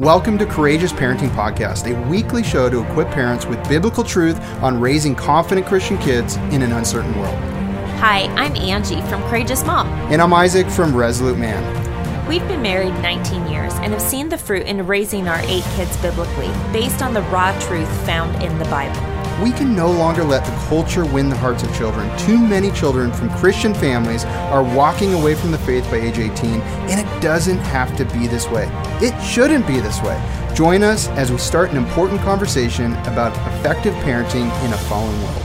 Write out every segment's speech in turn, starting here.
Welcome to Courageous Parenting Podcast, a weekly show to equip parents with biblical truth on raising confident Christian kids in an uncertain world. Hi, I'm Angie from Courageous Mom. And I'm Isaac from Resolute Man. We've been married 19 years and have seen the fruit in raising our eight kids biblically, based on the raw truth found in the Bible. We can no longer let the culture win the hearts of children. Too many children from Christian families are walking away from the faith by age 18, and it doesn't have to be this way. It shouldn't be this way. Join us as we start an important conversation about effective parenting in a fallen world.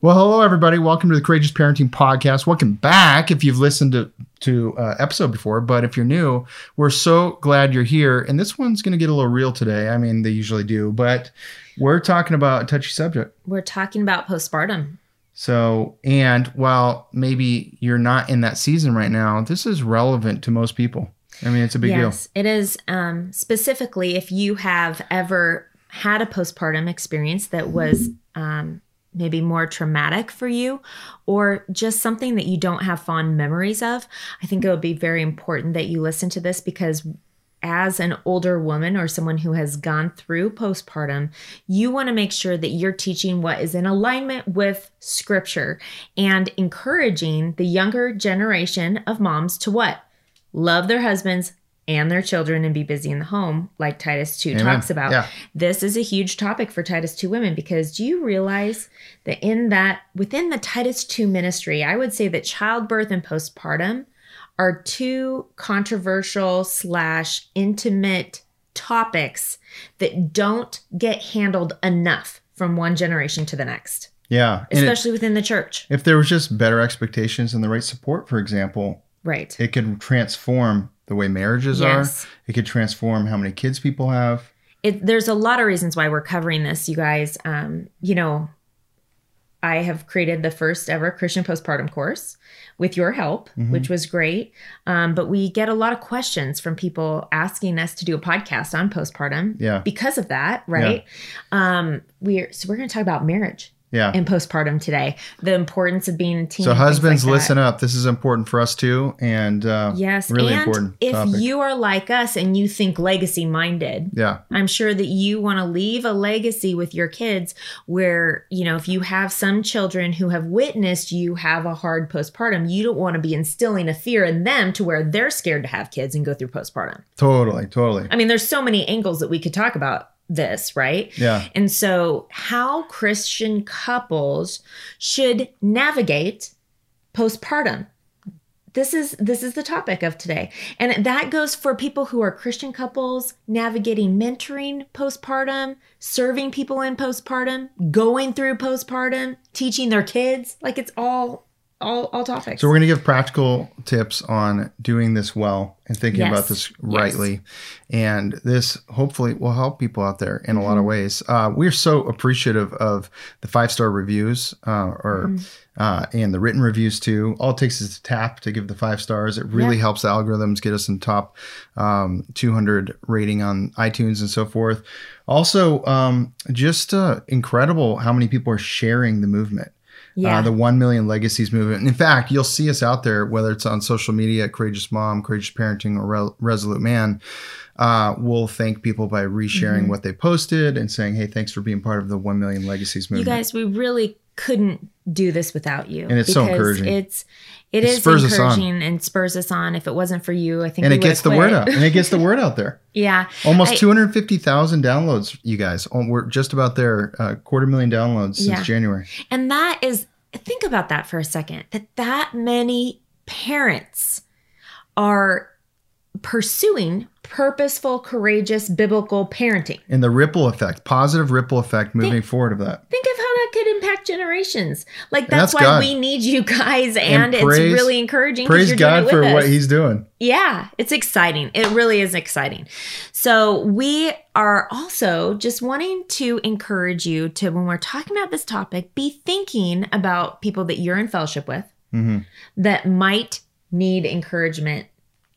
Well, hello, everybody. Welcome to the Courageous Parenting Podcast. Welcome back if you've listened to, to uh, episode before, but if you're new, we're so glad you're here. And this one's going to get a little real today. I mean, they usually do, but we're talking about a touchy subject. We're talking about postpartum. So, and while maybe you're not in that season right now, this is relevant to most people. I mean, it's a big yes, deal. It is um, specifically if you have ever had a postpartum experience that was um, maybe more traumatic for you or just something that you don't have fond memories of. I think it would be very important that you listen to this because as an older woman or someone who has gone through postpartum, you want to make sure that you're teaching what is in alignment with scripture and encouraging the younger generation of moms to what? Love their husbands and their children and be busy in the home, like Titus 2 Amen. talks about. Yeah. This is a huge topic for Titus 2 women because do you realize that in that, within the Titus 2 ministry, I would say that childbirth and postpartum are two controversial slash intimate topics that don't get handled enough from one generation to the next. Yeah. Especially it, within the church. If there was just better expectations and the right support, for example, right. It could transform the way marriages yes. are. It could transform how many kids people have. It, there's a lot of reasons why we're covering this, you guys. Um, you know, I have created the first ever Christian postpartum course with your help, mm-hmm. which was great. Um, but we get a lot of questions from people asking us to do a podcast on postpartum. Yeah. Because of that, right? Yeah. Um, we're so we're going to talk about marriage yeah. in postpartum today. The importance of being a team. So husbands, like listen up. This is important for us too, and uh, yes, really and important. If topic. you are like us and you think legacy minded, yeah, I'm sure that you want to leave a legacy with your kids. Where you know, if you have some children who have witnessed you have a hard postpartum, you don't want to be instilling a fear in them to where they're scared to have kids and go through postpartum. Totally, totally. I mean, there's so many angles that we could talk about this, right? Yeah. And so, how Christian couples should navigate postpartum. This is this is the topic of today. And that goes for people who are Christian couples navigating mentoring postpartum, serving people in postpartum, going through postpartum, teaching their kids. Like it's all all all topics. So we're going to give practical tips on doing this well and thinking yes. about this rightly, yes. and this hopefully will help people out there in mm-hmm. a lot of mm-hmm. ways. Uh, we're so appreciative of the five star reviews uh, or mm-hmm. uh, and the written reviews too. All it takes is a tap to give the five stars. It really yeah. helps the algorithms get us in top um, 200 rating on iTunes and so forth. Also, um, just uh, incredible how many people are sharing the movement. Uh, yeah. Uh, the 1 million legacies movement. in fact, you'll see us out there, whether it's on social media, Courageous Mom, Courageous Parenting, or Re- Resolute Man. Uh, we'll thank people by resharing mm-hmm. what they posted and saying, hey, thanks for being part of the 1 million legacies movement. You guys, we really couldn't do this without you. And it's so encouraging. It's it, it is encouraging and spurs us on. If it wasn't for you, I think and it gets the word out. And it gets the word out there. yeah, almost two hundred fifty thousand downloads. You guys, oh, we're just about there. Uh, quarter million downloads since yeah. January. And that is think about that for a second. That that many parents are pursuing purposeful, courageous, biblical parenting. And the ripple effect, positive ripple effect moving think, forward of that. Think of how could impact generations. Like that's, that's why God. we need you guys, and, and praise, it's really encouraging. Praise God for us. what He's doing. Yeah, it's exciting. It really is exciting. So we are also just wanting to encourage you to, when we're talking about this topic, be thinking about people that you're in fellowship with mm-hmm. that might need encouragement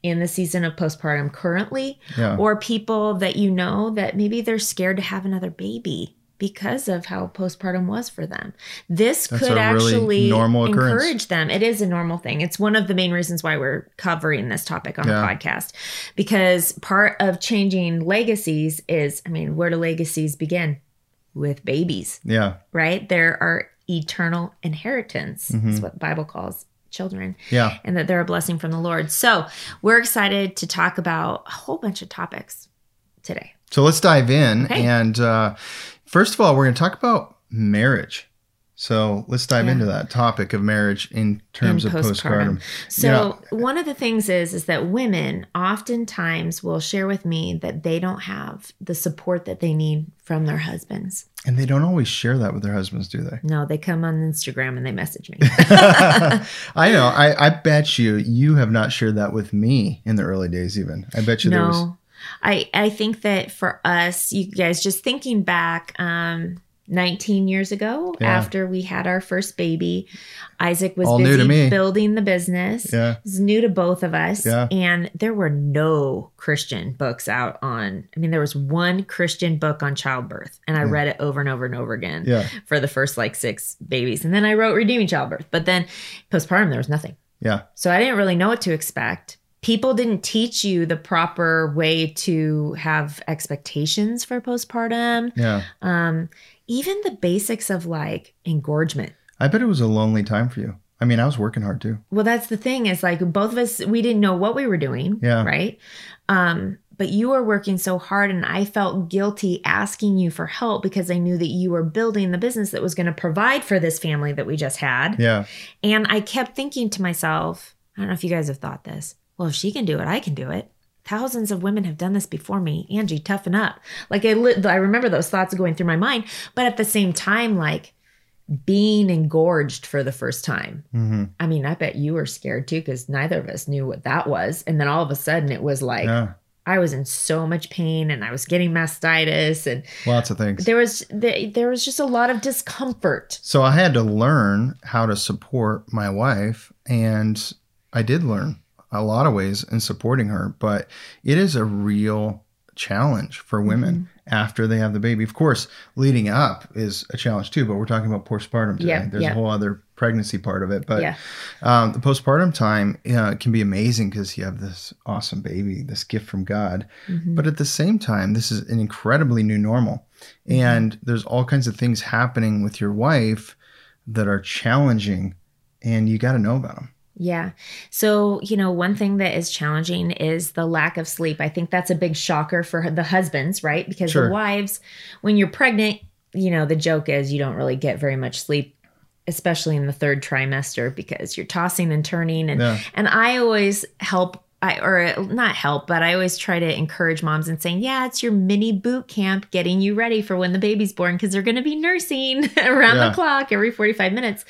in the season of postpartum currently yeah. or people that you know that maybe they're scared to have another baby because of how postpartum was for them. This That's could actually really encourage them. It is a normal thing. It's one of the main reasons why we're covering this topic on yeah. the podcast because part of changing legacies is, I mean, where do legacies begin? With babies. Yeah. Right? There are eternal inheritance, mm-hmm. is what the Bible calls children. Yeah. And that they're a blessing from the Lord. So we're excited to talk about a whole bunch of topics today. So let's dive in. Okay. And uh, first of all, we're going to talk about marriage. So let's dive yeah. into that topic of marriage in terms of postpartum. postpartum. So one of the things is is that women oftentimes will share with me that they don't have the support that they need from their husbands. And they don't always share that with their husbands, do they? No, they come on Instagram and they message me. I know. I, I bet you you have not shared that with me in the early days even. I bet you no. there was I I think that for us, you guys just thinking back um 19 years ago yeah. after we had our first baby. Isaac was All busy building the business. Yeah. It was new to both of us. Yeah. And there were no Christian books out on, I mean, there was one Christian book on childbirth, and I yeah. read it over and over and over again yeah. for the first like six babies. And then I wrote Redeeming Childbirth. But then postpartum, there was nothing. Yeah. So I didn't really know what to expect people didn't teach you the proper way to have expectations for postpartum. Yeah. Um, even the basics of like engorgement. I bet it was a lonely time for you. I mean, I was working hard too. Well, that's the thing is like both of us, we didn't know what we were doing. Yeah. Right. Um, but you were working so hard and I felt guilty asking you for help because I knew that you were building the business that was going to provide for this family that we just had. Yeah. And I kept thinking to myself, I don't know if you guys have thought this. Well, if she can do it, I can do it. Thousands of women have done this before me. Angie, toughen up. Like I, I remember those thoughts going through my mind, but at the same time, like being engorged for the first time. Mm-hmm. I mean, I bet you were scared too because neither of us knew what that was. And then all of a sudden, it was like yeah. I was in so much pain and I was getting mastitis and lots of things. There was there was just a lot of discomfort. So I had to learn how to support my wife, and I did learn a lot of ways in supporting her, but it is a real challenge for women mm-hmm. after they have the baby. Of course, leading up is a challenge too, but we're talking about postpartum today. Yeah, There's yeah. a whole other pregnancy part of it, but yeah. um, the postpartum time uh, can be amazing because you have this awesome baby, this gift from God. Mm-hmm. But at the same time, this is an incredibly new normal, mm-hmm. and there's all kinds of things happening with your wife that are challenging, and you got to know about them. Yeah. So, you know, one thing that is challenging is the lack of sleep. I think that's a big shocker for the husbands, right? Because sure. the wives, when you're pregnant, you know, the joke is you don't really get very much sleep especially in the third trimester because you're tossing and turning and yeah. and I always help I or not help, but I always try to encourage moms and saying, "Yeah, it's your mini boot camp getting you ready for when the baby's born because they're going to be nursing around yeah. the clock every 45 minutes."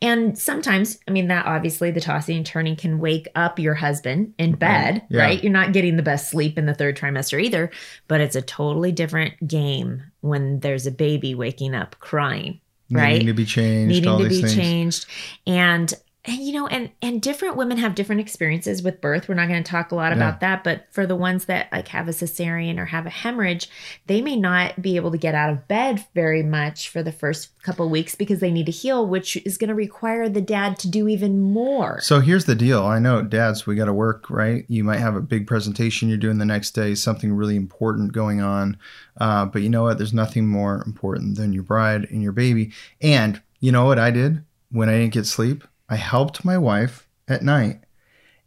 And sometimes, I mean, that obviously the tossing and turning can wake up your husband in mm-hmm. bed, yeah. right? You're not getting the best sleep in the third trimester either, but it's a totally different game when there's a baby waking up crying right? Needing to be changed, needing to be things. changed, and and you know and and different women have different experiences with birth. We're not going to talk a lot yeah. about that but for the ones that like have a cesarean or have a hemorrhage they may not be able to get out of bed very much for the first couple weeks because they need to heal which is going to require the dad to do even more. So here's the deal. I know dads we got to work right? You might have a big presentation you're doing the next day something really important going on uh, but you know what? There's nothing more important than your bride and your baby. And you know what i did when i didn't get sleep I helped my wife at night.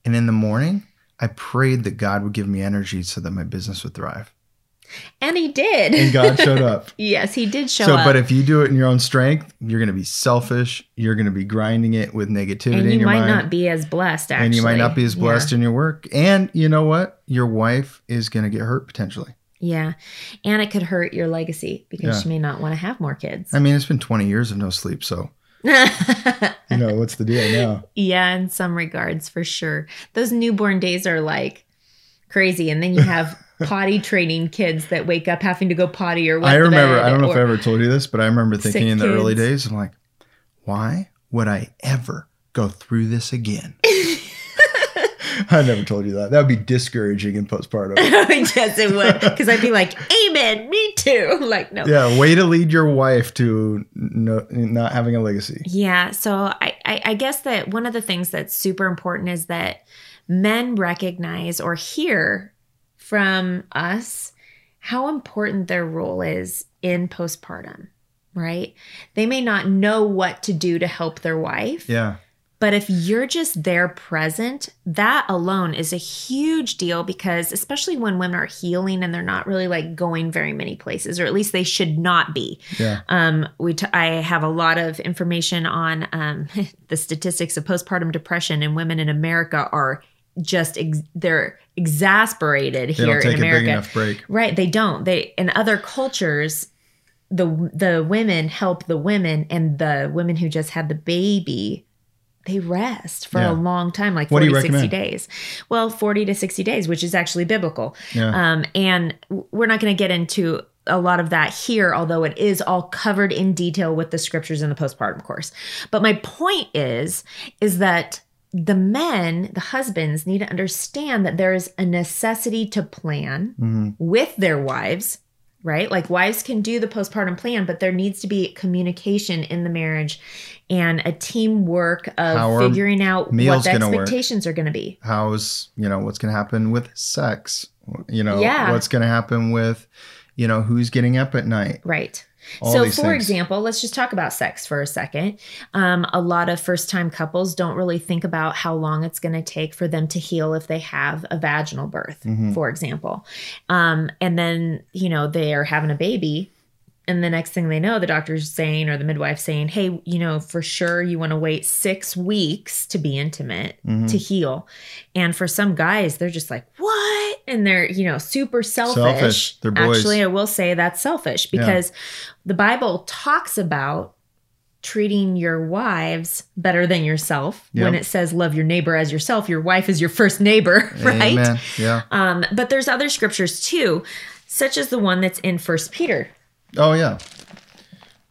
And in the morning, I prayed that God would give me energy so that my business would thrive. And he did. And God showed up. yes, he did show so, up. But if you do it in your own strength, you're going to be selfish. You're going to be grinding it with negativity and you might mind. not be as blessed, actually. And you might not be as blessed yeah. in your work. And you know what? Your wife is going to get hurt potentially. Yeah. And it could hurt your legacy because yeah. she may not want to have more kids. I mean, it's been 20 years of no sleep. So you know, what's the deal now? Yeah, in some regards, for sure. Those newborn days are like crazy. And then you have potty training kids that wake up having to go potty or I remember, I don't know if I ever told you this, but I remember thinking in the kids. early days, I'm like, why would I ever go through this again? I never told you that. That would be discouraging in postpartum. yes, it would. Because I'd be like, Amen, me too. Like, no. Yeah, way to lead your wife to no, not having a legacy. Yeah. So I, I, I guess that one of the things that's super important is that men recognize or hear from us how important their role is in postpartum, right? They may not know what to do to help their wife. Yeah. But if you're just there present, that alone is a huge deal because, especially when women are healing and they're not really like going very many places, or at least they should not be. Yeah. Um, we t- I have a lot of information on um, the statistics of postpartum depression, and women in America are just ex- they're exasperated They here in America. enough break. Right, they don't. They in other cultures the the women help the women and the women who just had the baby they rest for Yeah. a long time like 40 you 60 recommend? days. Well, 40 to 60 days, which is actually biblical. Yeah. Um and we're not going to get into a lot of that here although it is all covered in detail with the scriptures in the postpartum course. But my point is is that the men, the husbands need to understand that there is a necessity to plan Mhm. with their wives, right? Like wives can do the postpartum plan, but there needs to be communication in the marriage and a teamwork of How figuring out what the gonna work? expectations are going to be. How's, you know, what's going to happen with sex? You know, Yeah. what's going to happen with, you know, who's getting up at night? Right. All so, for things. example, let's just talk about sex for a second. Um, a lot of first time couples don't really think about how long it's going to take for them to heal if they have a vaginal birth, Mhm. for example. Um, and then, you know, they are having a baby. And the next thing they know, the doctor's saying, or the midwife saying, hey, you know, for sure you want to wait six weeks to be intimate Mhm. to heal. And for some guys, they're just like, what? And they're, you know, super selfish. Selfish. They're boys. Actually, I will say that's selfish because the Bible talks about treating your wives better than yourself when it says love your neighbor as yourself your wife is your first neighbor right Amen. Yeah. um but there's other scriptures too such as the one that's in first peter Oh, yeah.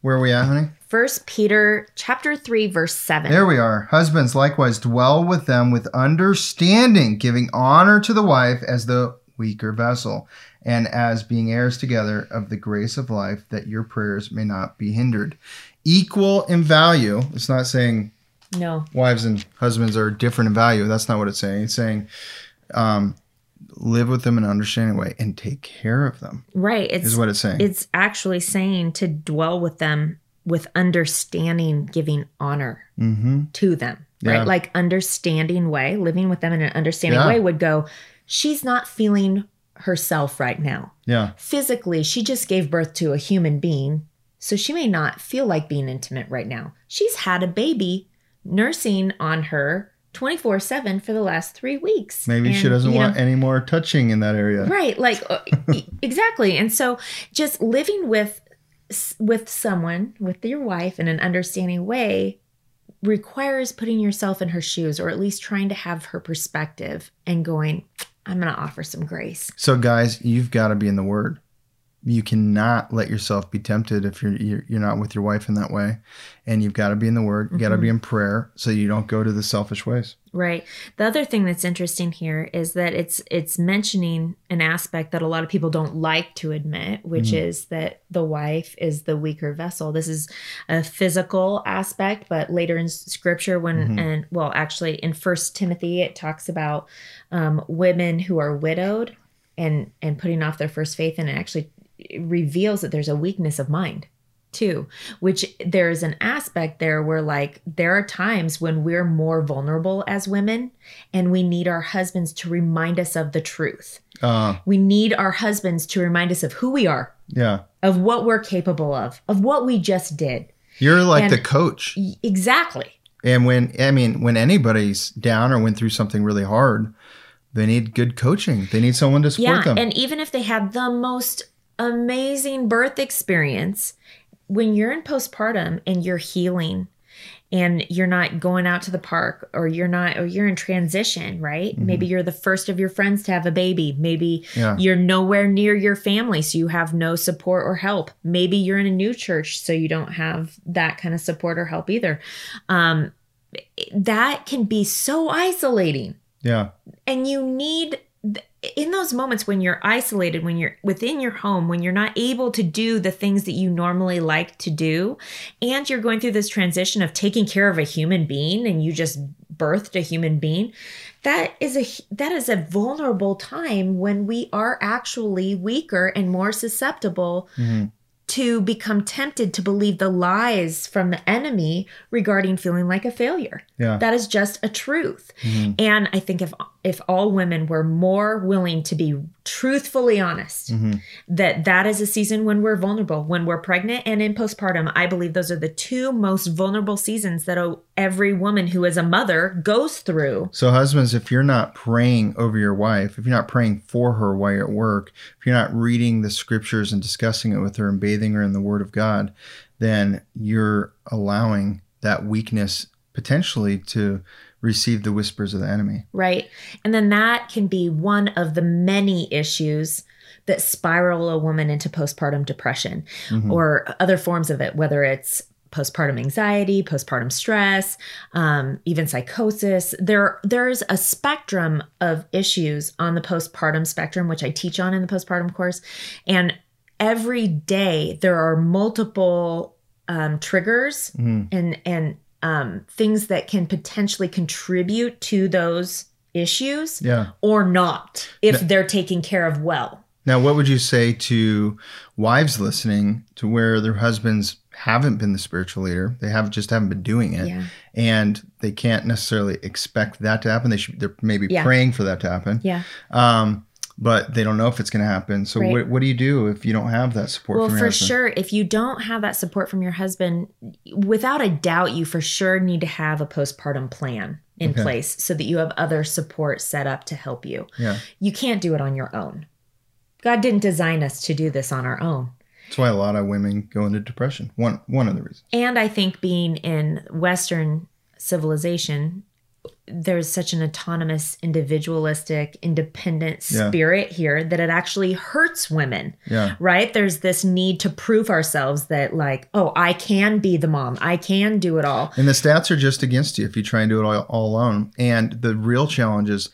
Where are we at, honey? first peter chapter 3 verse 7 There we are. Husbands likewise dwell with them with understanding, giving honor to the wife as the weaker vessel, and as being heirs together of the grace of life, that your prayers may not be hindered. Equal in value. It's not saying no wives and husbands are different in value. That's not what it's saying. It's saying um, live with them in an understanding way and take care of them, right it's is what it's saying. it's actually saying to dwell with them with understanding giving honor mm-hmm. to them Yeah. right like understanding way living with them in an understanding Yeah. way would go she's not feeling herself right now Yeah. physically she just gave birth to a human being so she may not feel like being intimate right now she's had a baby nursing on her 24-7 for the last three weeks Maybe she doesn't you know, want any more touching in that area. right like uh, exactly and so just living with with someone with your wife in an understanding way requires putting yourself in her shoes or at least trying to have her perspective and going i'm going to offer some grace So, guys, you've got to be in the Word. You cannot let yourself be tempted if you're you're not with your wife in that way, and you've got to be in the Word. You got to Mm-hmm. be in prayer so you don't go to the selfish ways. Right. The other thing that's interesting here is that it's it's mentioning an aspect that a lot of people don't like to admit, which is that the wife is the weaker vessel. This is a physical aspect, but later in scripture when Mhm. and well actually in First Timothy it talks about um, women who are widowed and and putting off their first faith and it actually reveals that there's a weakness of mind too which there's an aspect there where like there are times when we're more vulnerable as women and we need our husbands to remind us of the truth Uh, we need our husbands to remind us of who we are yeah, of what we're capable of of what we just did you're like And- the coach. Exactly And when I mean, when anybody's down or went through something really hard, they need good coaching. They need someone to support yeah them. and even if they had the most amazing birth experience when you're in postpartum and you're healing and you're not going out to the park or you're not or you're in transition right Mm-hmm. maybe you're the first of your friends to have a baby maybe Yeah. you're nowhere near your family so you have no support or help maybe you're in a new church so you don't have that kind of support or help either um that can be so isolating Yeah. And you need in those moments when you're isolated, when you're within your home, when you're not able to do the things that you normally like to do, and you're going through this transition of taking care of a human being and you just birthed a human being, that is a that is a vulnerable time when we are actually weaker and more susceptible mm-hmm to become tempted to believe the lies from the enemy regarding feeling like a failure. Yeah. That is just a truth. Mm-hmm. And I think if if all women were more willing to be truthfully honest mm-hmm. that that is a season when we're vulnerable when we're pregnant and in postpartum i believe those are the two most vulnerable seasons that every woman who is a mother goes through so husbands if you're not praying over your wife if you're not praying for her while you're at work if you're not reading the scriptures and discussing it with her and bathing her in the word of god then you're allowing that weakness potentially to receive the whispers of the enemy. Right. And then that can be one of the many issues that spiral a woman into postpartum depression mm-hmm. or other forms of it, whether it's postpartum anxiety, postpartum stress, um, even psychosis. There, there's a spectrum of issues on the postpartum spectrum, which I teach on in the postpartum course. And every day there are multiple um, triggers mm-hmm. and and um, things that can potentially contribute to those issues yeah. or not if now, they're taken care of well. Now, what would you say to wives listening to where their husbands haven't been the spiritual leader? They have just haven't been doing it, yeah. and they can't necessarily expect that to happen. They should they're maybe yeah. praying for that to happen. Yeah. Um, but they don't know if it's going to happen. So right. what, what do you do if you don't have that support? From your husband? Well, for husband? sure, if you don't have that support from your husband, without a doubt, you for sure need to have a postpartum plan in okay. place so that you have other support set up to help you. Yeah. You can't do it on your own. God didn't design us to do this on our own. That's why a lot of women go into depression. One one of the reasons. And I think being in Western civilization, there's such an autonomous, individualistic, independent spirit yeah. here that it actually hurts women. Yeah. Right? There's this need to prove ourselves that, like, oh, I can be the mom. I can do it all. And the stats are just against you if you try and do it all, all alone. And the real challenge is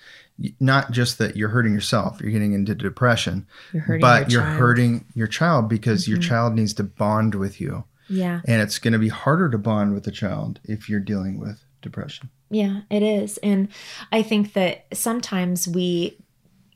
not just that you're hurting yourself, you're getting into depression, you're but you're child. hurting your child because mm-hmm. your child needs to bond with you. Yeah. And it's going to be harder to bond with the child if you're dealing with depression. Yeah, it is. And I think that sometimes we,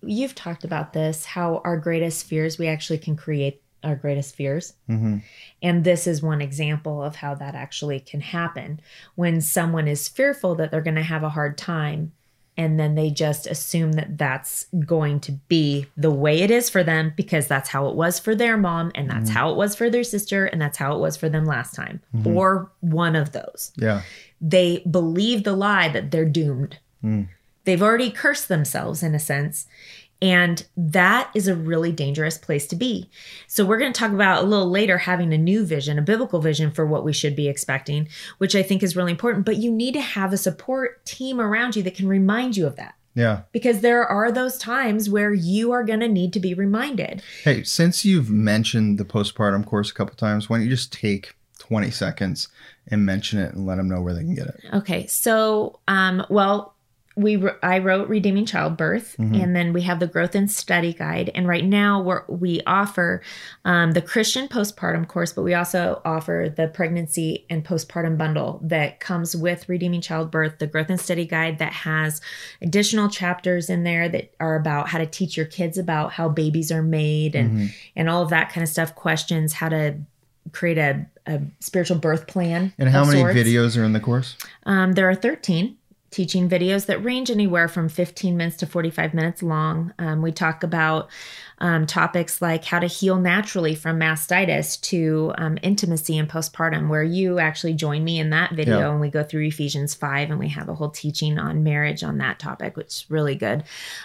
you've talked about this, how our greatest fears, we actually can create our greatest fears. Mm-hmm. And this is one example of how that actually can happen. When someone is fearful that they're going to have a hard time, and then they just assume that that's going to be the way it is for them because that's how it was for their mom and that's mm-hmm. how it was for their sister and that's how it was for them last time mm-hmm. or one of those. Yeah. They believe the lie that they're doomed. Mm. They've already cursed themselves in a sense and that is a really dangerous place to be. So, we're going to talk about a little later having a new vision, a biblical vision for what we should be expecting, which I think is really important. But you need to have a support team around you that can remind you of that. Yeah. Because there are those times where you are going to need to be reminded. Hey, since you've mentioned the postpartum course a couple times, why don't you just take 20 seconds and mention it and let them know where they can get it? Okay. So, um, well, we I wrote Redeeming Childbirth, mm-hmm. and then we have the Growth and Study Guide. And right now we we offer um, the Christian postpartum course, but we also offer the pregnancy and postpartum bundle that comes with Redeeming Childbirth, the Growth and Study Guide that has additional chapters in there that are about how to teach your kids about how babies are made and mm-hmm. and all of that kind of stuff. Questions, how to create a, a spiritual birth plan. And how many sorts. videos are in the course? Um, there are thirteen teaching videos that range anywhere from 15 minutes to 45 minutes long. Um, we talk about um, topics like how to heal naturally from mastitis to um, intimacy and postpartum, where you actually join me in that video yeah. and we go through Ephesians 5 and we have a whole teaching on marriage on that topic, which is really good.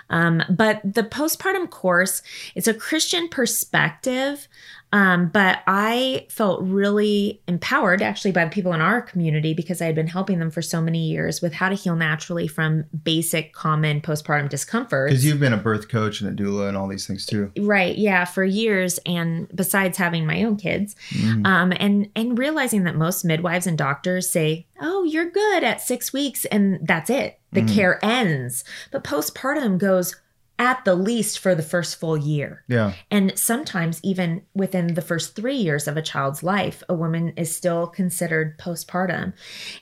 Um, but the postpartum course, it's a Christian perspective Um, but I felt really empowered actually by the people in our community because I had been helping them for so many years with how to heal naturally from basic common postpartum discomfort. Because you've been a birth coach and a doula and all these things too. Right. Yeah. For years. And besides having my own kids, mm-hmm. um, and, and realizing that most midwives and doctors say, oh, you're good at six weeks and that's it. The mm-hmm. care ends. But postpartum goes at the least for the first full year. Yeah. And sometimes even within the first 3 years of a child's life, a woman is still considered postpartum.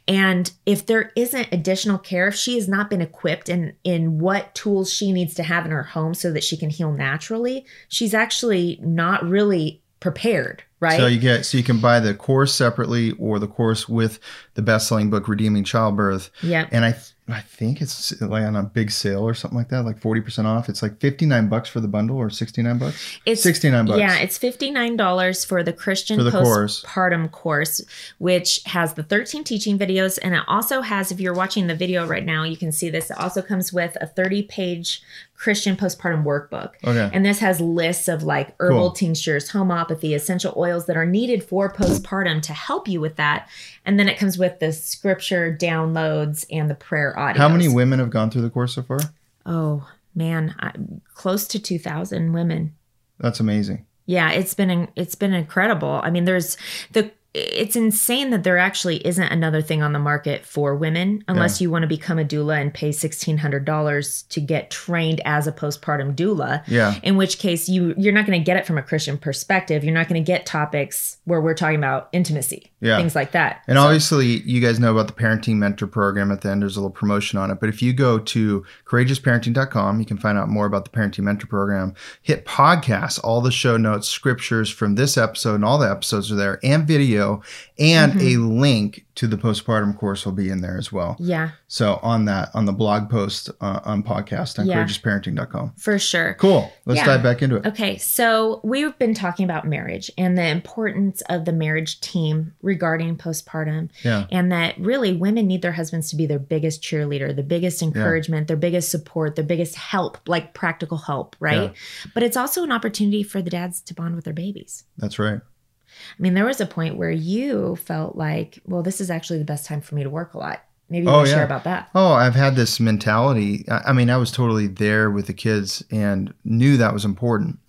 And if there isn't additional care, if she has not been equipped in in what tools she needs to have in her home so that she can heal naturally, she's actually not really prepared right? So you get so you can buy the course separately or the course with the best-selling book Redeeming Childbirth. Yeah. And I I think it's like on a big sale or something like that, like 40% off. It's like 59 bucks for the bundle or 69 bucks. It's 69 bucks. Yeah, it's $59 for the Christian for the postpartum course. course, which has the 13 teaching videos. And it also has, if you're watching the video right now, you can see this. It also comes with a 30 page Christian postpartum workbook. Okay. And this has lists of like herbal cool. tinctures, homeopathy, essential oils that are needed for postpartum to help you with that. And then it comes with the scripture downloads and the prayer audio. How many women have gone through the course so far? Oh, man, I, close to 2000 women. That's amazing. Yeah, it's been it's been incredible. I mean, there's the it's insane that there actually isn't another thing on the market for women unless yeah. you want to become a doula and pay $1600 to get trained as a postpartum doula yeah. in which case you you're not going to get it from a christian perspective. You're not going to get topics where we're talking about intimacy yeah. things like that and so. obviously you guys know about the parenting mentor program at the end there's a little promotion on it but if you go to courageousparenting.com you can find out more about the parenting mentor program hit podcast all the show notes scriptures from this episode and all the episodes are there and video video and mm-hmm. a link to the postpartum course will be in there as well. Yeah. So on that, on the blog post uh, on podcast on yeah. courageousparenting.com. For sure. Cool. Let's yeah. dive back into it. Okay. So we've been talking about marriage and the importance of the marriage team regarding postpartum. Yeah. And that really women need their husbands to be their biggest cheerleader, the biggest encouragement, yeah. their biggest support, their biggest help, like practical help, right? But it's also an opportunity for the dads to bond with their babies. That's right. I mean, there was a point where you felt like, well, this is actually the best time for me to work a lot. Maybe you oh, want to yeah. share about that. Oh, I've had this mentality. I mean, I was totally there with the kids and knew that was important.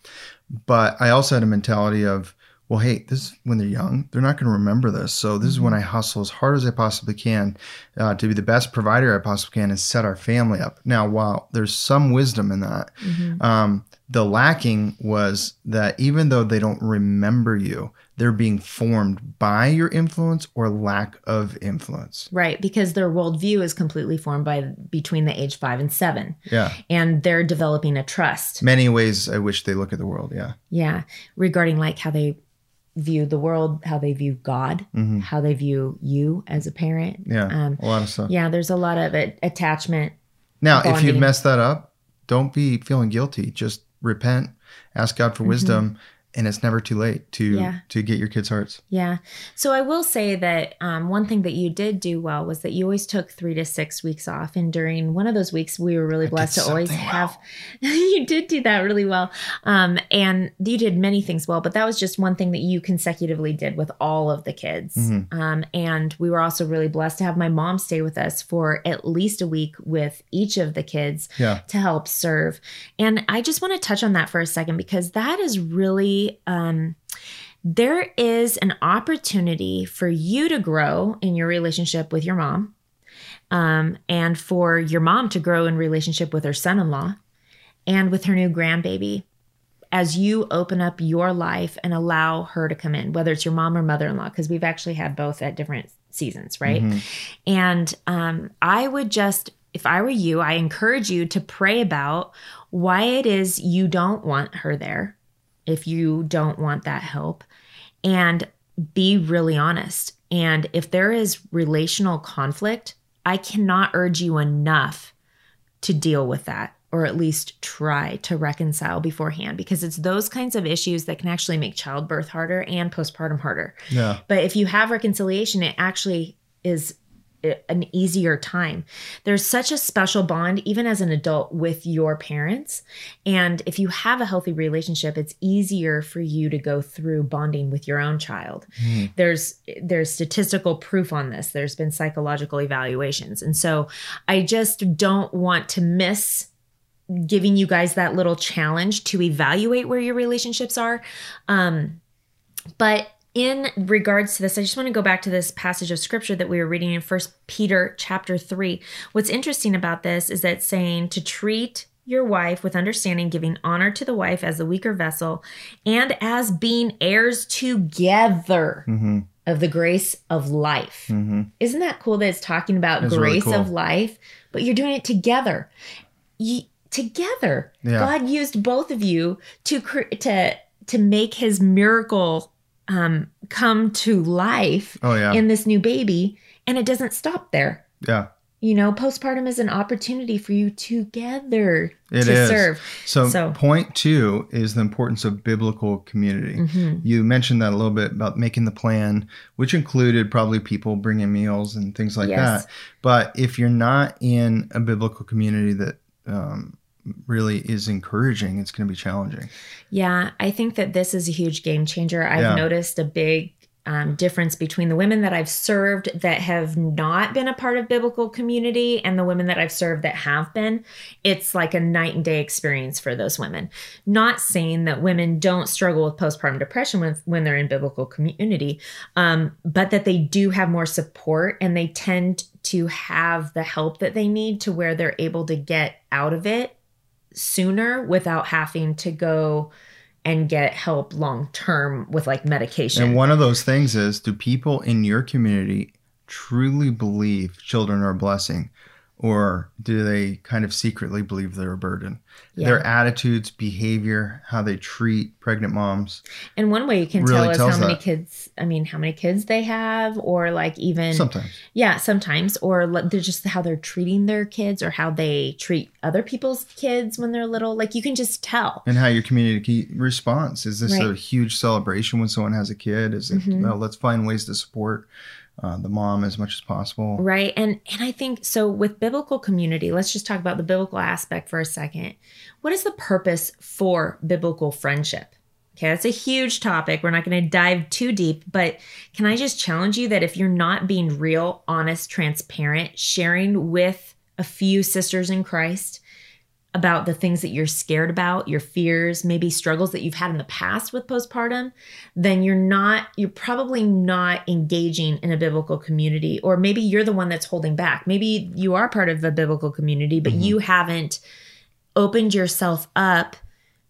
But I also had a mentality of, well, hey, this is when they're young. They're not going to remember this. So this is when mm-hmm. I hustle as hard as I possibly can uh, to be the best provider I possibly can and set our family up. Now, while there's some wisdom in that, mm-hmm. um, the lacking was that even though they don't remember you, they're being formed by your influence or lack of influence. Right, because their worldview is completely formed by between the age five and seven. Yeah. And they're developing a trust. Many ways I wish they look at the world. Yeah. Yeah. Regarding like how they view the world, how they view God, mm-hmm. how they view you as a parent. Yeah. Um, a lot of stuff. Yeah, there's a lot of it, attachment. Now, bonding. if you've messed that up, don't be feeling guilty. Just repent, ask God for mm-hmm. wisdom, and it's never too late to yeah. to get your kids' hearts. Yeah. So I will say that um, one thing that you did do well was that you always took three to six weeks off, and during one of those weeks, we were really blessed to always well. have. you did do that really well, um, and you did many things well. But that was just one thing that you consecutively did with all of the kids. Mm-hmm. Um, and we were also really blessed to have my mom stay with us for at least a week with each of the kids yeah. to help serve. And I just want to touch on that for a second because that is really um, there is an opportunity for you to grow in your relationship with your mom um, and for your mom to grow in relationship with her son-in-law and with her new grandbaby as you open up your life and allow her to come in whether it's your mom or mother-in-law because we've actually had both at different seasons right mm-hmm. and um, i would just if i were you i encourage you to pray about why it is you don't want her there if you don't want that help and be really honest. And if there is relational conflict, I cannot urge you enough to deal with that or at least try to reconcile beforehand because it's those kinds of issues that can actually make childbirth harder and postpartum harder. Yeah. But if you have reconciliation, it actually is an easier time. There's such a special bond, even as an adult, with your parents. And if you have a healthy relationship, it's easier for you to go through bonding with your own child. Mm. There's there's statistical proof on this. There's been psychological evaluations. And so I just don't want to miss giving you guys that little challenge to evaluate where your relationships are. Um, but in regards to this, I just want to go back to this passage of scripture that we were reading in First Peter chapter 3. What's interesting about this is that saying to treat your wife with understanding, giving honor to the wife as the weaker vessel, and as being heirs together mm-hmm. of the grace of life. Mm-hmm. Isn't that cool that it's talking about grace really cool. of life, but you're doing it together? You, together. Yeah. God used both of you to to to make his miracle um, come to life oh, yeah. in this new baby. And it doesn't stop there. Yeah. You know, postpartum is an opportunity for you together it to is. serve. So, so, point two is the importance of biblical community. Mm-hmm. You mentioned that a little bit about making the plan, which included probably people bringing meals and things like yes. that. But if you're not in a biblical community that um, really is encouraging, it's going to be challenging. Yeah, I think that this is a huge game changer. I've yeah. noticed a big um, difference between the women that I've served that have not been a part of biblical community and the women that I've served that have been. It's like a night and day experience for those women. Not saying that women don't struggle with postpartum depression when, when they're in biblical community, um, but that they do have more support and they tend to have the help that they need to where they're able to get out of it sooner without having to go and get help long term with like medication. And one of those things is do people in your community truly believe children are a blessing? Or do they kind of secretly believe they're a burden? Yeah. Their attitudes, behavior, how they treat pregnant moms. And one way you can really tell is how many that. kids, I mean, how many kids they have, or like even sometimes. Yeah, sometimes, or they're just how they're treating their kids or how they treat other people's kids when they're little. Like you can just tell. And how your community responds. Is this right. a huge celebration when someone has a kid? Is it, mm-hmm. well, let's find ways to support uh, the mom as much as possible. Right. And and I think so with biblical community, let's just talk about the biblical aspect for a second. What is the purpose for biblical friendship? Okay, that's a huge topic. We're not going to dive too deep, but can I just challenge you that if you're not being real, honest, transparent, sharing with a few sisters in Christ, about the things that you're scared about, your fears, maybe struggles that you've had in the past with postpartum, then you're not, you're probably not engaging in a biblical community. Or maybe you're the one that's holding back. Maybe you are part of a biblical community, but mm-hmm. you haven't opened yourself up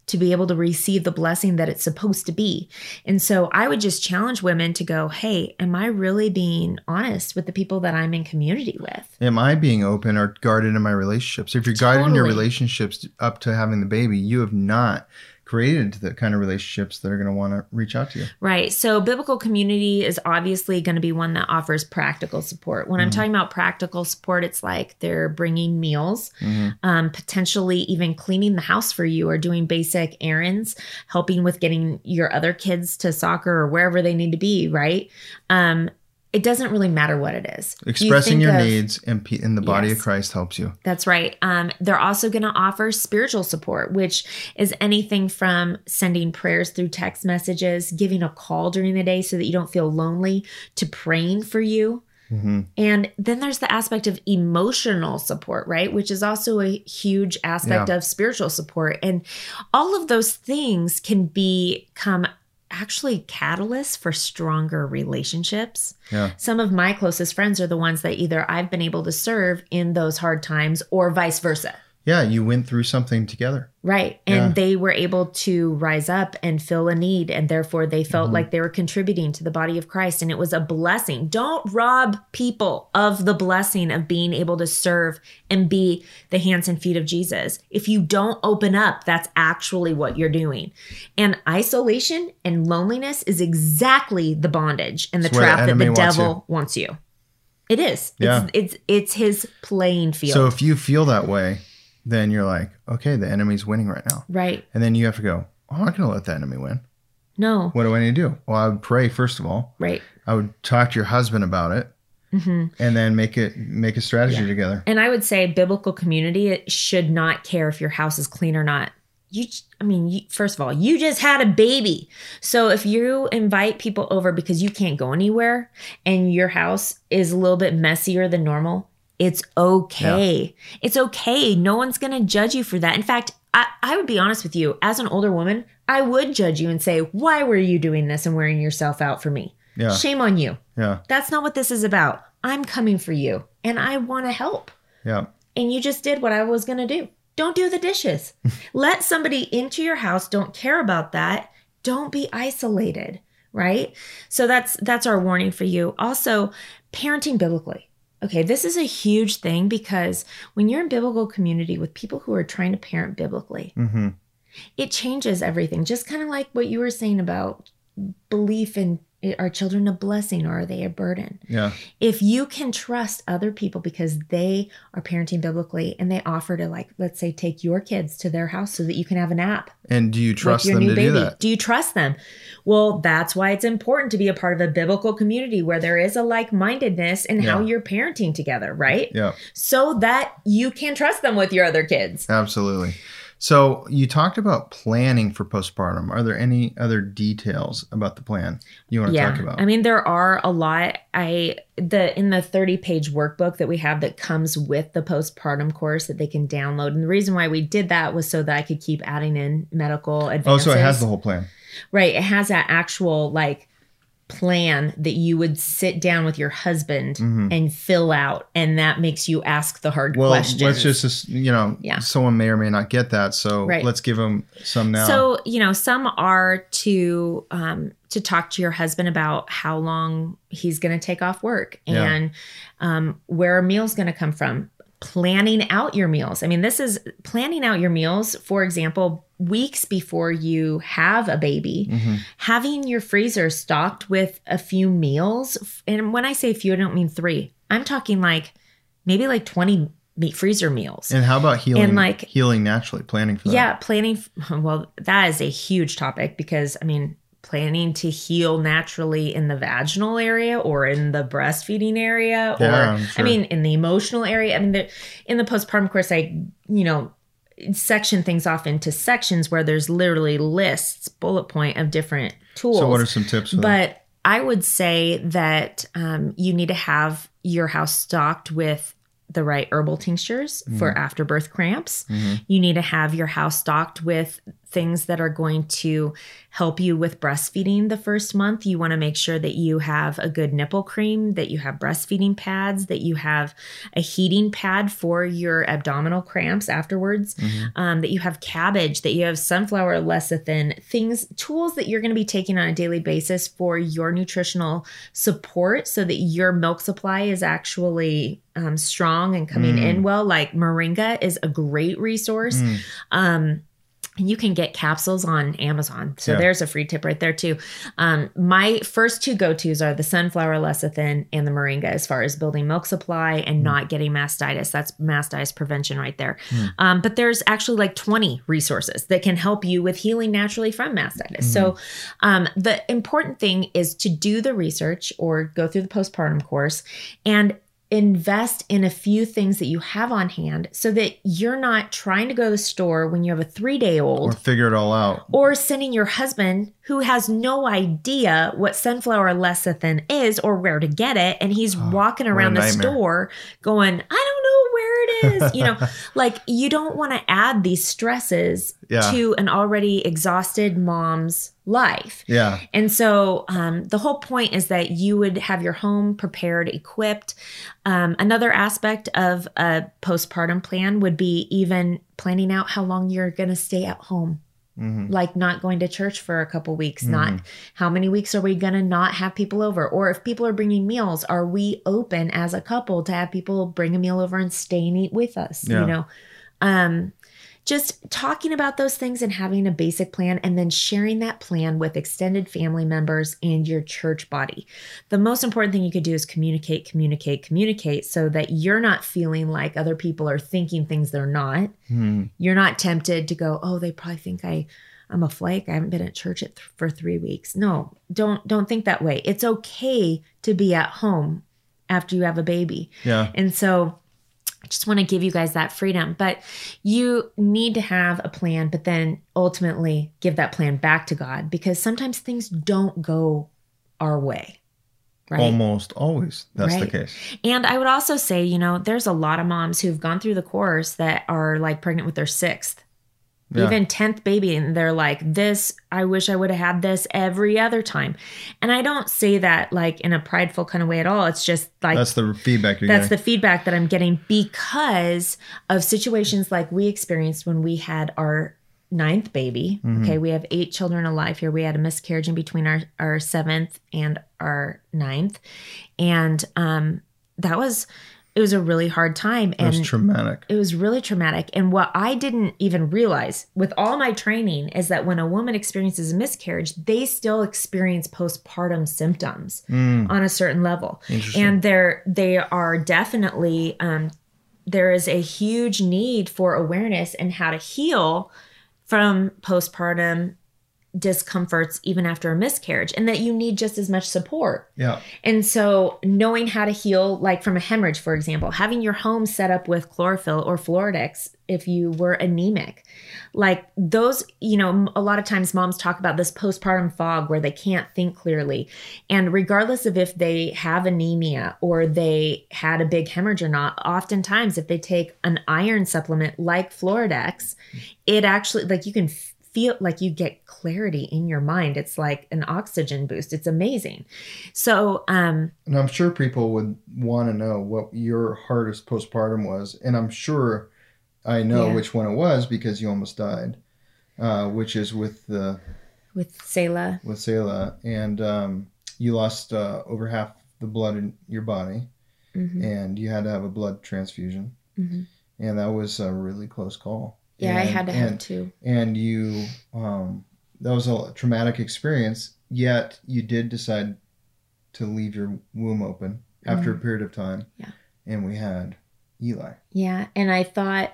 to be able to receive the blessing that it's supposed to be. And so I would just challenge women to go, hey, am I really being honest with the people that I'm in community with? Am I being open or guarded in my relationships? If you're totally. guarded your relationships up to having the baby, you have not created the kind of relationships that are going to want to reach out to you. Right. So, biblical community is obviously going to be one that offers practical support. When mm-hmm. I'm talking about practical support, it's like they're bringing meals, mm-hmm. um, potentially even cleaning the house for you or doing basic errands, helping with getting your other kids to soccer or wherever they need to be. Right. Um, it doesn't really matter what it is. Expressing you your of, needs in, in the body yes, of Christ helps you. That's right. Um, they're also going to offer spiritual support, which is anything from sending prayers through text messages, giving a call during the day so that you don't feel lonely, to praying for you. Mm-hmm. And then there's the aspect of emotional support, right? Which is also a huge aspect yeah. of spiritual support. And all of those things can become actually catalysts for stronger relationships. Yeah. Some of my closest friends are the ones that either I've been able to serve in those hard times or vice versa. Yeah, you went through something together. Right. And yeah. they were able to rise up and fill a need. And therefore, they felt mm-hmm. like they were contributing to the body of Christ. And it was a blessing. Don't rob people of the blessing of being able to serve and be the hands and feet of Jesus. If you don't open up, that's actually what you're doing. And isolation and loneliness is exactly the bondage and the it's trap that the devil wants you. It is. Yeah. It's, it's it's his playing field. So if you feel that way, then you're like, okay, the enemy's winning right now. Right. And then you have to go, oh, I'm not going to let the enemy win. No. What do I need to do? Well, I would pray, first of all. Right. I would talk to your husband about it. mm-hmm. and then make it make a strategy yeah. together. And I would say biblical community it should not care if your house is clean or not. You, I mean, you, first of all, you just had a baby. So if you invite people over because you can't go anywhere and your house is a little bit messier than normal, it's okay. Yeah. It's okay. No one's going to judge you for that. In fact, I, I would be honest with you, as an older woman, I would judge you and say, why were you doing this and wearing yourself out for me? Yeah. Shame on you. Yeah. That's not what this is about. I'm coming for you and I want to help. Yeah. And you just did what I was going to do. Don't do the dishes. Let somebody into your house, don't care about that. Don't be isolated, right? So that's that's our warning for you. Also, parenting biblically. Okay, this is a huge thing because when you're in biblical community with people who are trying to parent biblically, mm-hmm. it changes everything. Just kind of like what you were saying about belief in are children a blessing or are they a burden? Yeah. If you can trust other people because they are parenting biblically and they offer to like let's say take your kids to their house so that you can have a nap. And do you trust them to baby. do that? Do you trust them? Well, that's why it's important to be a part of a biblical community where there is a like-mindedness in yeah. how you're parenting together, right? Yeah. So that you can trust them with your other kids. Absolutely. So you talked about planning for postpartum. Are there any other details about the plan you want to yeah, talk about? I mean, there are a lot. I the in the 30 page workbook that we have that comes with the postpartum course that they can download. And the reason why we did that was so that I could keep adding in medical advances. Oh, so it has the whole plan. Right. It has that actual like plan that you would sit down with your husband mm-hmm. and fill out and that makes you ask the hard well, questions. let's just you know yeah. someone may or may not get that so right. let's give them some now. So, you know, some are to um to talk to your husband about how long he's going to take off work and yeah. um where a meal's going to come from planning out your meals. I mean, this is planning out your meals, for example, weeks before you have a baby, mm-hmm. having your freezer stocked with a few meals. And when I say few, I don't mean three. I'm talking like maybe like 20 meat freezer meals. And how about healing and like healing naturally, planning for that? Yeah, planning well, that is a huge topic because I mean, planning to heal naturally in the vaginal area or in the breastfeeding area yeah, or sure. I mean in the emotional area. I mean the, in the postpartum course I you know section things off into sections where there's literally lists bullet point of different tools. So what are some tips? but that? I would say that um, you need to have your house stocked with the right herbal tinctures mm-hmm. for afterbirth cramps. Mm-hmm. You need to have your house stocked with things that are going to help you with breastfeeding the first month. You want to make sure that you have a good nipple cream, that you have breastfeeding pads, that you have a heating pad for your abdominal cramps afterwards, mm-hmm. um, that you have cabbage, that you have sunflower lecithin, things, tools that you're going to be taking on a daily basis for your nutritional support so that your milk supply is actually um, strong and coming mm. in well. Like moringa is a great resource. Mm. Um, you can get capsules on Amazon. So yeah. there's a free tip right there too. Um, my first two go-tos are the sunflower lecithin and the moringa as far as building milk supply and mm. not getting mastitis. That's mastitis prevention right there. Mm. Um, but there's actually like 20 resources that can help you with healing naturally from mastitis. Mm. So um, the important thing is to do the research or go through the postpartum course and invest in a few things that you have on hand so that you're not trying to go to the store when you have a three day old or figure it all out. or sending your husband who has no idea what sunflower lecithin is or where to get it and he's oh, walking around the store going i don't know where it is you know like you don't want to add these stresses yeah. to an already exhausted mom's life. Yeah. And so um, the whole point is that you would have your home prepared, equipped. Um, another aspect of a postpartum plan would be even planning out how long you're going to stay at home. Mm-hmm. Like not going to church for a couple weeks, mm-hmm. not how many weeks are we going to not have people over? Or if people are bringing meals, are we open as a couple to have people bring a meal over and stay and eat with us? Yeah. You know, um, just talking about those things and having a basic plan and then sharing that plan with extended family members and your church body. The most important thing you could do is communicate, communicate, communicate so that you're not feeling like other people are thinking things they're not. Hmm. You're not tempted to go, "Oh, they probably think I I'm a flake. I haven't been at church th- for 3 weeks." No, don't don't think that way. It's okay to be at home after you have a baby. Yeah. And so I just want to give you guys that freedom. But you need to have a plan, but then ultimately give that plan back to God because sometimes things don't go our way. Right? Almost always. That's right. the case. And I would also say, you know, there's a lot of moms who've gone through the course that are like pregnant with their sixth yeah. even 10th baby and they're like this i wish i would have had this every other time and i don't say that like in a prideful kind of way at all it's just like that's the feedback that's getting. the feedback that i'm getting because of situations like we experienced when we had our ninth baby mm-hmm. okay we have eight children alive here we had a miscarriage in between our our seventh and our ninth and um that was it was a really hard time and it was traumatic. It was really traumatic. And what I didn't even realize with all my training is that when a woman experiences a miscarriage, they still experience postpartum symptoms mm. on a certain level. And they're they are definitely um, there is a huge need for awareness and how to heal from postpartum discomforts even after a miscarriage and that you need just as much support. Yeah. And so knowing how to heal like from a hemorrhage for example, having your home set up with chlorophyll or Floradix if you were anemic. Like those, you know, a lot of times moms talk about this postpartum fog where they can't think clearly. And regardless of if they have anemia or they had a big hemorrhage or not, oftentimes if they take an iron supplement like Floradix, it actually like you can feel like you get clarity in your mind. It's like an oxygen boost. It's amazing. So, um, and I'm sure people would want to know what your hardest postpartum was. And I'm sure I know yeah. which one it was because you almost died, uh, which is with the, with Selah. With Selah. And, um, you lost, uh, over half the blood in your body mm-hmm. and you had to have a blood transfusion. Mm-hmm. And that was a really close call. Yeah, and, I had to have two. And you, um, that was a traumatic experience. Yet you did decide to leave your womb open after mm. a period of time. Yeah. And we had Eli. Yeah, and I thought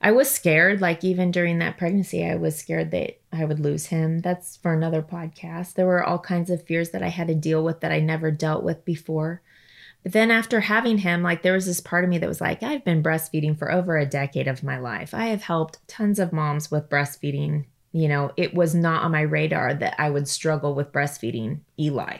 I was scared. Like even during that pregnancy, I was scared that I would lose him. That's for another podcast. There were all kinds of fears that I had to deal with that I never dealt with before. But then after having him, like there was this part of me that was like, I've been breastfeeding for over a decade of my life. I have helped tons of moms with breastfeeding. You know, it was not on my radar that I would struggle with breastfeeding Eli.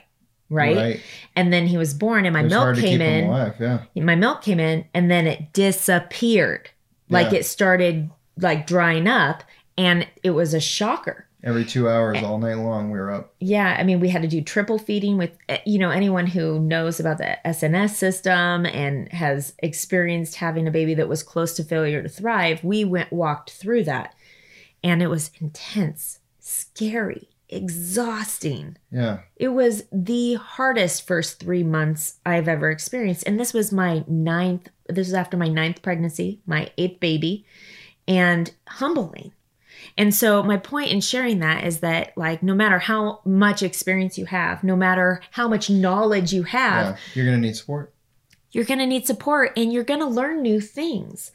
Right? right. And then he was born and my milk came in. Alive, yeah. My milk came in and then it disappeared. Like yeah. it started like drying up and it was a shocker every two hours all night long we were up. Yeah i mean we had to do triple feeding with eh, you know anyone who knows about the sns system and has experienced having a baby that was close to failure to thrive we went walked through that. And it was intense scary exhausting. Yeah. It was the hardest first three months i've ever experienced. And this was my ninth this was after my ninth pregnancy my eighth baby. And humbling and so my point in sharing that is that like no matter how much experience you have, no matter how much knowledge you have, yeah, you're going to need support. You're going to need support and you're going to learn new things.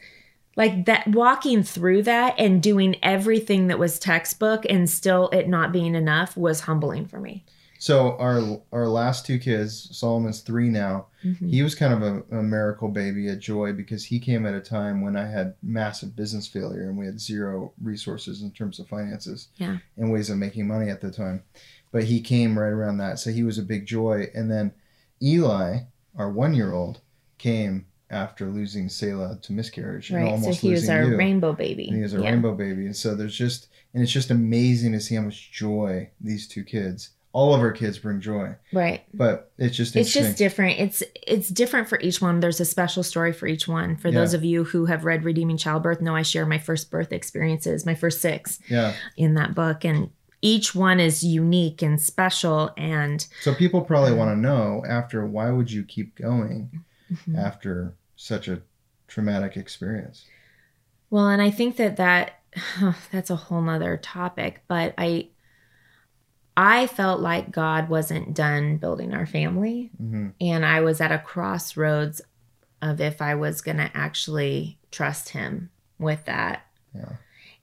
Like that walking through that and doing everything that was textbook and still it not being enough was humbling for me. So our our last two kids, Solomon's three now. Mm-hmm. He was kind of a, a, miracle baby, a joy because he came at a time when I had massive business failure and we had zero resources in terms of finances yeah. and ways of making money at the time. But he came right around that, so he was a big joy. And then Eli, our one year old, came after losing Selah to miscarriage right. and almost so he was our you. rainbow baby. And he was a yeah. rainbow baby, and so there's just and it's just amazing to see how much joy these two kids all of our kids bring joy. Right. But it's just it's just different. It's it's different for each one. There's a special story for each one. For yeah. those of you who have read redeeming childbirth know i share my first birth experiences my first six yeah. in that book. And each one is unique and special and so people probably um, want to know after why would you keep going mm-hmm. after such a traumatic experience? Well and i think that that that's a whole nother topic but i I felt like God wasn't done building our family. Mm-hmm. And I was at a crossroads of if I was going to actually trust Him with that. Yeah.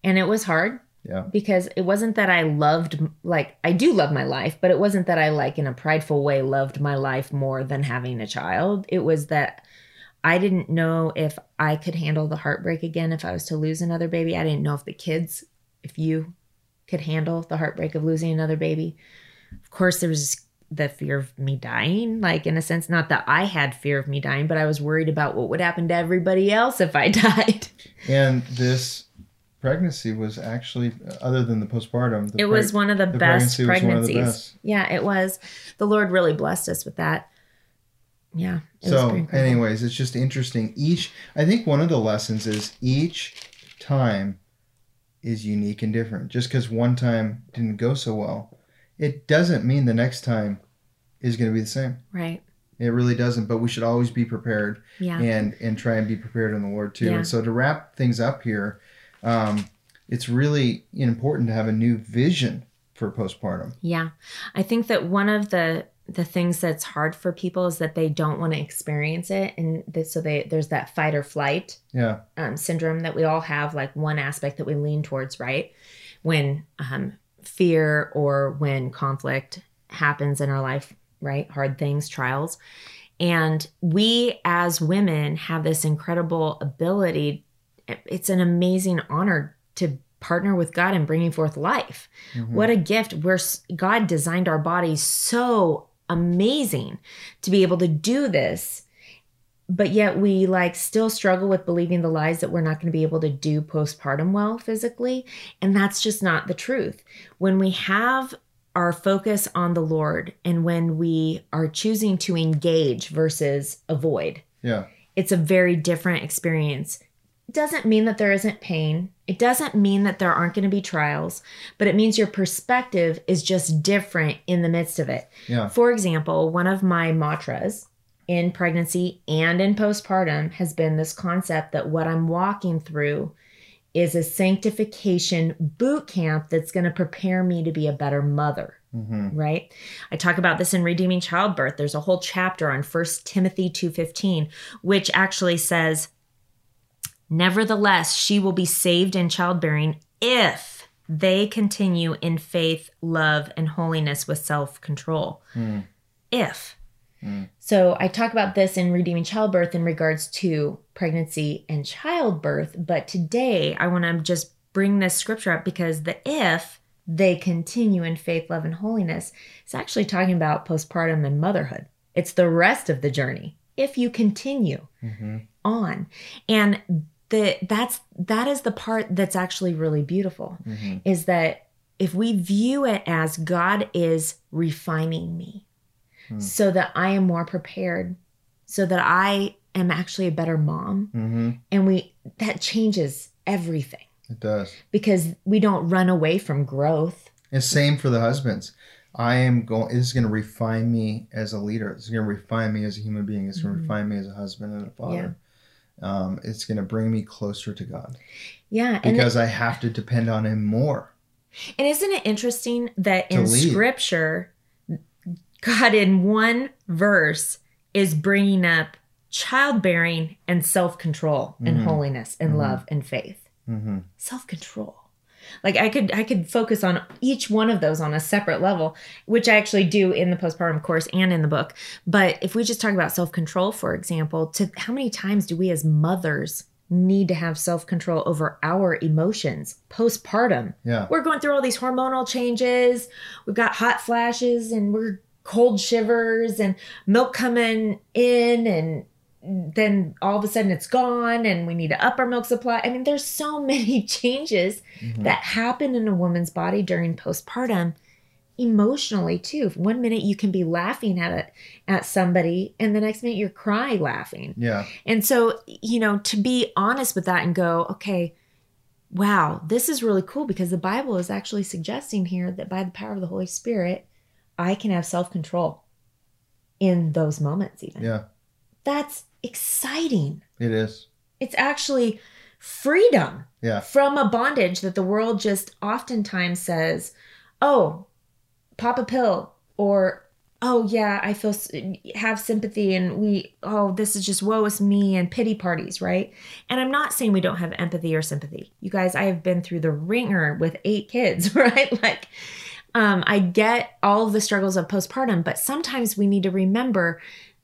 And it was hard. Yeah. Because it wasn't that I loved, like, I do love my life, but it wasn't that I, like, in a prideful way, loved my life more than having a child. It was that I didn't know if I could handle the heartbreak again if I was to lose another baby. I didn't know if the kids, if you could handle the heartbreak of losing another baby. Of course, there was the fear of me dying, like in a sense, not that I had fear of me dying, but I was worried about what would happen to everybody else if I died. And this pregnancy was actually, other than the postpartum, the it was one of the, the best pregnancies. The best. Yeah, it was. The Lord really blessed us with that. Yeah. So, anyways, it's just interesting. Each, I think one of the lessons is each time is unique and different. Just because one time didn't go so well, it doesn't mean the next time is going to be the same. Right. It really doesn't, but we should always be prepared yeah. and and try and be prepared in the Lord too. Yeah. And so to wrap things up here, um, it's really important to have a new vision for postpartum. Yeah. I think that one of the the things that's hard for people is that they don't want to experience it and so they there's that fight or flight yeah um, syndrome that we all have like one aspect that we lean towards right when um, fear or when conflict happens in our life right hard things trials and we as women have this incredible ability it's an amazing honor to partner with God in bringing forth life. Mm-hmm. What a gift. Where God designed our bodies so amazing to be able to do this. But yet we like still struggle with believing the lies that we're not going to be able to do postpartum well physically. And that's just not the truth. When we have our focus on the Lord and when we are choosing to engage versus avoid. Yeah. It's a very different experience doesn't mean that there isn't pain. It doesn't mean that there aren't going to be trials, but it means your perspective is just different in the midst of it. Yeah. For example, one of my mantras in pregnancy and in postpartum has been this concept that what I'm walking through is a sanctification boot camp that's going to prepare me to be a better mother. Mm-hmm. Right? I talk about this in Redeeming Childbirth. There's a whole chapter on First Timothy 2:15 which actually says Nevertheless, she will be saved in childbearing if they continue in faith, love, and holiness with self control. Mm. If. Mm. So I talk about this in Redeeming Childbirth in regards to pregnancy and childbirth. But today I want to just bring this scripture up because the if they continue in faith, love, and holiness is actually talking about postpartum and motherhood. It's the rest of the journey if you continue mm-hmm. on. And the that's that is the part that's actually really beautiful mm-hmm. is that if we view it as God is refining me mm. so that I am more prepared so that I am actually a better mom mm-hmm. and we that changes everything it does because we don't run away from growth and same for the husbands I am going. This is going to refine me as a leader. It's going to refine me as a human being. It's going to mm-hmm. refine me as a husband and a father um, it's going to bring me closer to God. Yeah. Because I have to depend on Him more. And isn't it interesting that in lead. scripture, God in one verse is bringing up childbearing and self control and mm-hmm. holiness and mm-hmm. love and faith? Mm-hmm. Self control like i could i could focus on each one of those on a separate level which i actually do in the postpartum course and in the book. But if we just talk about self-control for example to how many times do we as mothers need to have self-control over our emotions postpartum? Yeah. We're going through all these hormonal changes. We've got hot flashes and we're cold shivers and milk coming in and then all of a sudden it's gone and we need to up our milk supply. I mean, there's so many changes mm-hmm. that happen in a woman's body during postpartum emotionally too. One minute you can be laughing at it at somebody and the next minute you're crying laughing. Yeah. And so, you know, to be honest with that and go, okay, wow, this is really cool because the Bible is actually suggesting here that by the power of the Holy Spirit, I can have self-control in those moments even. Yeah. That's exciting. It is. It's actually freedom yeah. from a bondage that the world just oftentimes says, oh, pop a pill or oh yeah i feel have sympathy and we oh this is just woe is me and pity parties right and i'm not saying we don't have empathy or sympathy you guys i have been through the ringer with eight kids right like um, i get all of the struggles of postpartum but sometimes we need to remember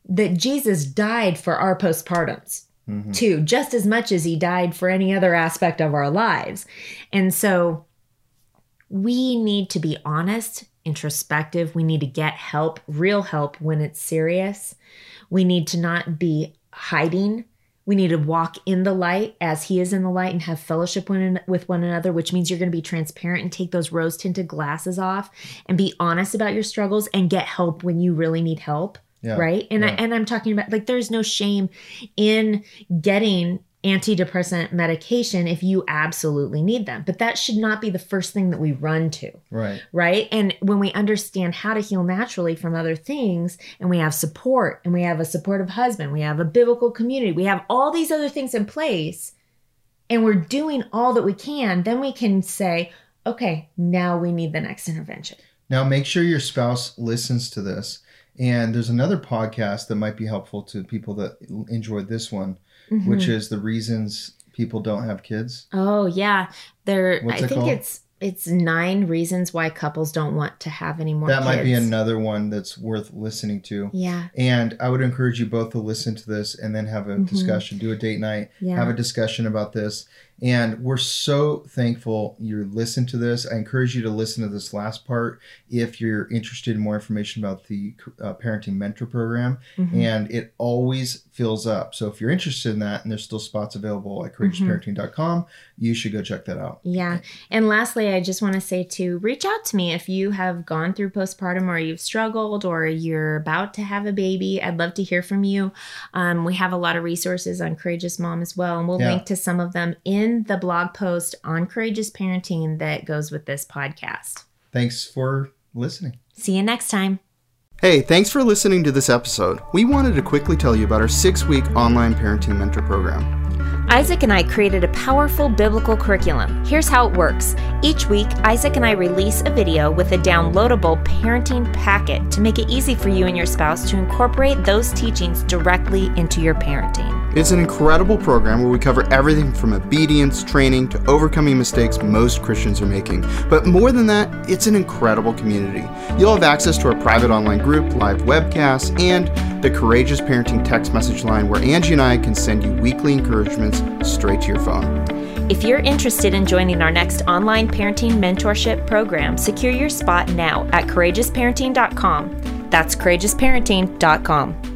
that jesus died for our postpartums mm-hmm. too just as much as he died for any other aspect of our lives and so we need to be honest introspective. We need to get help, real help when it's serious. We need to not be hiding. We need to walk in the light as He is in the light and have fellowship with one another, which means you're going to be transparent and take those rose tinted glasses off and be honest about your struggles and get help when you really need help. Yeah, right. And yeah. I, and I'm talking about like there's no shame in getting antidepressant medication if you absolutely need them. But that should not be the first thing that we run to. Right. Right. And when we understand how to heal naturally from other things, and we have support, and we have a supportive husband, we have a biblical community, we have all these other things in place, and we're doing all that we can, then we can say, okay, now we need the next intervention. Now make sure your spouse listens to this. And there's another podcast that might be helpful to people that enjoyed this one mm-hmm. which is the reasons people don't have kids. Oh yeah, there. I think called? it's it's nine reasons why couples don't want to have any more. That kids. might be another one that's worth listening to. Yeah. And I would encourage you both to listen to this and then have a mm-hmm. discussion. Do a date night. Yeah. Have a discussion about this. And we're so thankful you listened to this. I encourage you to listen to this last part if you're interested in more information about the uh, Parenting Mentor Program. Mm-hmm. And it always fills up. So if you're interested in that and there's still spots available at courageousparenting.com, mm-hmm. you should go check that out. Yeah. And lastly, I just want to say to reach out to me if you have gone through postpartum or you've struggled or you're about to have a baby. I'd love to hear from you. Um, we have a lot of resources on Courageous Mom as well, and we'll yeah. link to some of them in in the blog post on courageous parenting that goes with this podcast. Thanks for listening. See you next time. Hey, thanks for listening to this episode. We wanted to quickly tell you about our six week online parenting mentor program. Isaac and I created a powerful biblical curriculum. Here's how it works. Each week, Isaac and I release a video with a downloadable parenting packet to make it easy for you and your spouse to incorporate those teachings directly into your parenting. It's an incredible program where we cover everything from obedience, training, to overcoming mistakes most Christians are making. But more than that, it's an incredible community. You'll have access to our private online group, live webcasts, and the Courageous Parenting text message line where Angie and I can send you weekly encouragements straight to your phone. If you're interested in joining our next online parenting mentorship program, secure your spot now at courageousparenting.com. That's courageousparenting.com.